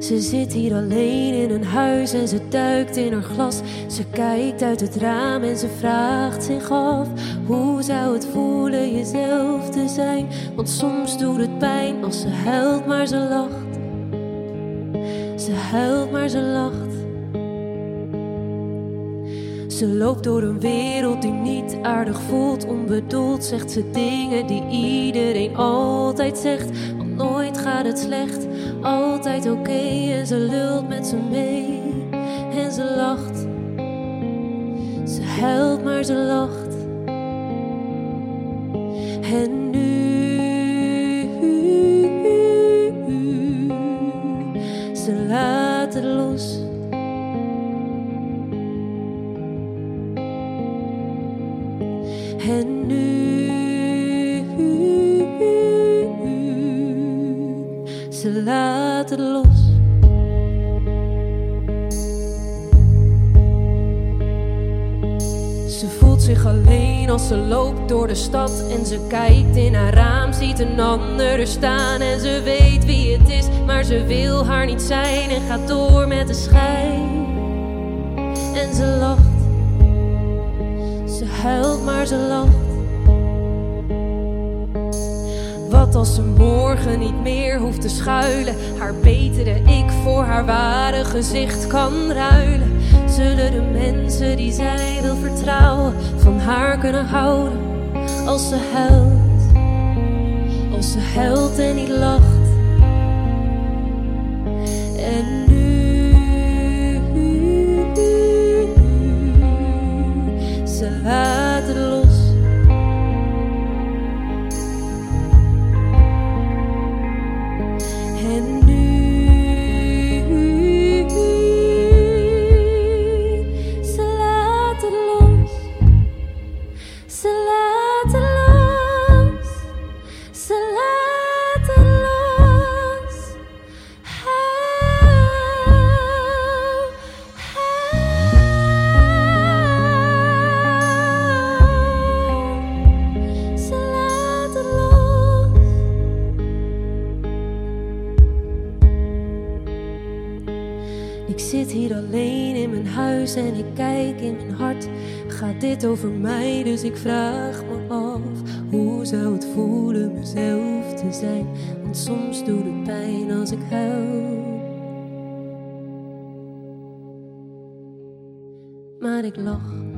Ze zit hier alleen in een huis en ze duikt in haar glas. Ze kijkt uit het raam en ze vraagt zich af: hoe zou het voelen jezelf te zijn? Want soms doet het pijn als ze huilt, maar ze lacht. Ze huilt, maar ze lacht. Ze loopt door een wereld die niet aardig voelt. Onbedoeld zegt ze dingen die iedereen altijd zegt. Want nooit gaat het slecht, altijd oké. En ze lult met ze mee en ze lacht. Ze huilt, maar ze lacht. En nu. Ze laat het los. En nu, ze laat het los. Ze voelt zich alleen als ze loopt door de stad en ze kijkt in haar raam, ziet een ander er staan en ze weet wie het is, maar ze wil haar niet zijn en gaat door met de schijn. En ze lacht. Ze huilt, maar ze lacht. Als ze morgen niet meer hoeft te schuilen? Haar betere ik voor haar ware gezicht kan ruilen. Zullen de mensen die zij wil vertrouwen van haar kunnen houden? Als ze huilt, als ze huilt en niet lacht. Ik zit hier alleen in mijn huis en ik kijk in mijn hart. Gaat dit over mij, dus ik vraag me af: hoe zou het voelen mezelf te zijn? Want soms doet het pijn als ik huil. Maar ik lach.